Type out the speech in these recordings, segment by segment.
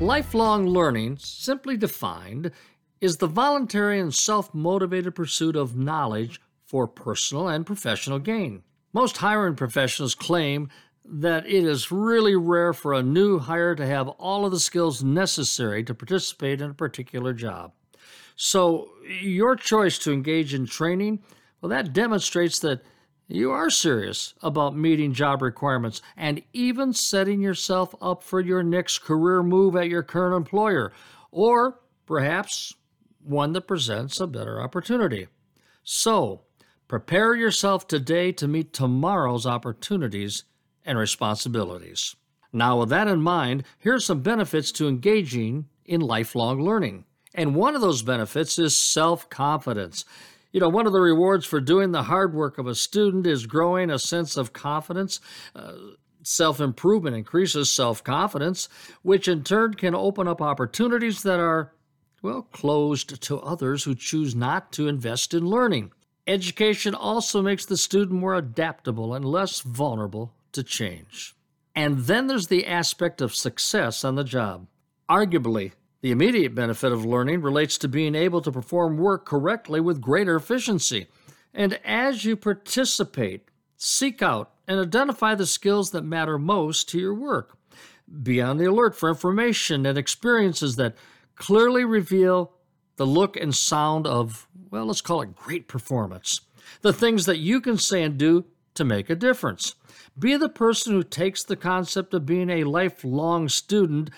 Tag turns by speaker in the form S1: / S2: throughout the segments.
S1: Lifelong learning, simply defined, is the voluntary and self motivated pursuit of knowledge for personal and professional gain. Most hiring professionals claim that it is really rare for a new hire to have all of the skills necessary to participate in a particular job. So, your choice to engage in training, well, that demonstrates that you are serious about meeting job requirements and even setting yourself up for your next career move at your current employer, or perhaps one that presents a better opportunity. So, prepare yourself today to meet tomorrow's opportunities and responsibilities. Now, with that in mind, here are some benefits to engaging in lifelong learning. And one of those benefits is self confidence. You know, one of the rewards for doing the hard work of a student is growing a sense of confidence. Uh, self improvement increases self confidence, which in turn can open up opportunities that are, well, closed to others who choose not to invest in learning. Education also makes the student more adaptable and less vulnerable to change. And then there's the aspect of success on the job. Arguably, the immediate benefit of learning relates to being able to perform work correctly with greater efficiency. And as you participate, seek out and identify the skills that matter most to your work. Be on the alert for information and experiences that clearly reveal the look and sound of, well, let's call it great performance. The things that you can say and do to make a difference. Be the person who takes the concept of being a lifelong student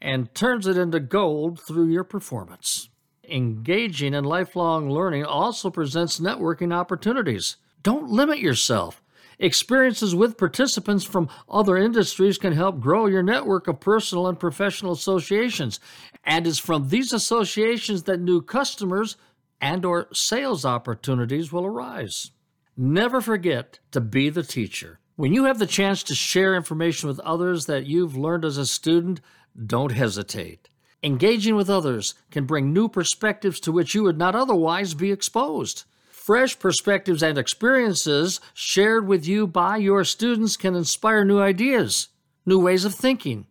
S1: and turns it into gold through your performance. Engaging in lifelong learning also presents networking opportunities. Don't limit yourself. Experiences with participants from other industries can help grow your network of personal and professional associations. And it's from these associations that new customers and or sales opportunities will arise. Never forget to be the teacher. When you have the chance to share information with others that you've learned as a student, don't hesitate. Engaging with others can bring new perspectives to which you would not otherwise be exposed. Fresh perspectives and experiences shared with you by your students can inspire new ideas, new ways of thinking,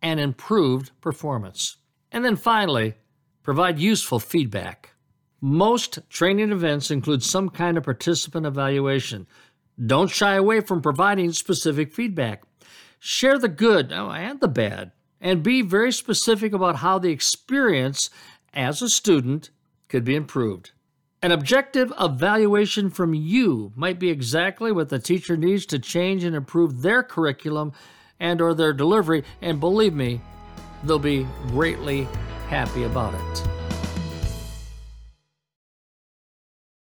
S1: and improved performance. And then finally, provide useful feedback. Most training events include some kind of participant evaluation. Don't shy away from providing specific feedback. Share the good oh, and the bad and be very specific about how the experience as a student could be improved. An objective evaluation from you might be exactly what the teacher needs to change and improve their curriculum and or their delivery and believe me, they'll be greatly happy about it.